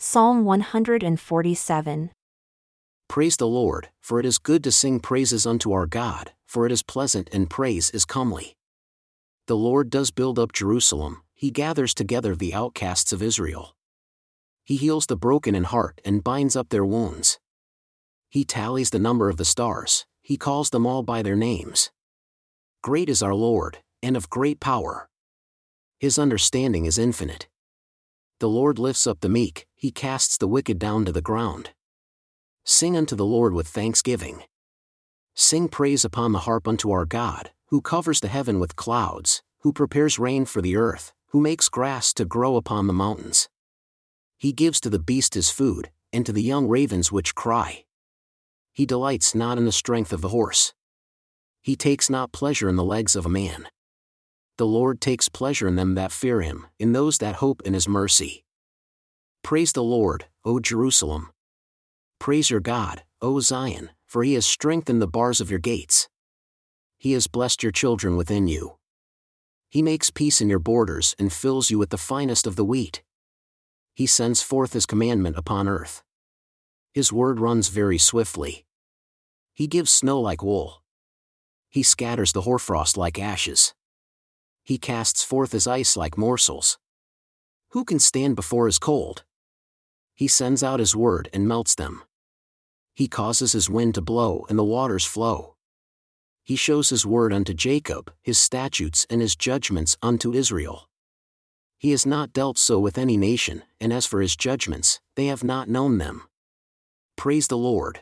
Psalm 147. Praise the Lord, for it is good to sing praises unto our God, for it is pleasant and praise is comely. The Lord does build up Jerusalem, he gathers together the outcasts of Israel. He heals the broken in heart and binds up their wounds. He tallies the number of the stars, he calls them all by their names. Great is our Lord, and of great power. His understanding is infinite. The Lord lifts up the meek, he casts the wicked down to the ground. Sing unto the Lord with thanksgiving. Sing praise upon the harp unto our God, who covers the heaven with clouds, who prepares rain for the earth, who makes grass to grow upon the mountains. He gives to the beast his food, and to the young ravens which cry. He delights not in the strength of the horse. He takes not pleasure in the legs of a man. The Lord takes pleasure in them that fear him, in those that hope in his mercy. Praise the Lord, O Jerusalem. Praise your God, O Zion, for he has strengthened the bars of your gates. He has blessed your children within you. He makes peace in your borders and fills you with the finest of the wheat. He sends forth his commandment upon earth. His word runs very swiftly. He gives snow like wool. He scatters the hoarfrost like ashes. He casts forth his ice like morsels. Who can stand before his cold? He sends out his word and melts them. He causes his wind to blow and the waters flow he shows his word unto Jacob, his statutes and his judgments unto Israel. He has not dealt so with any nation, and as for his judgments, they have not known them. Praise the Lord.